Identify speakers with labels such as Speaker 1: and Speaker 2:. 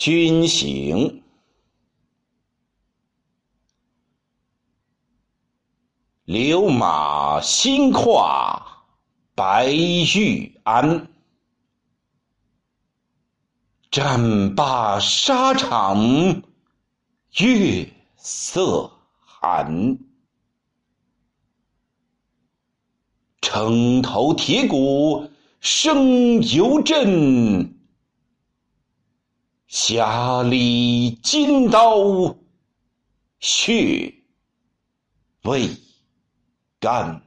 Speaker 1: 军行，流马新跨白玉鞍，战罢沙场月色寒。城头铁鼓声犹震。匣里金刀血未干。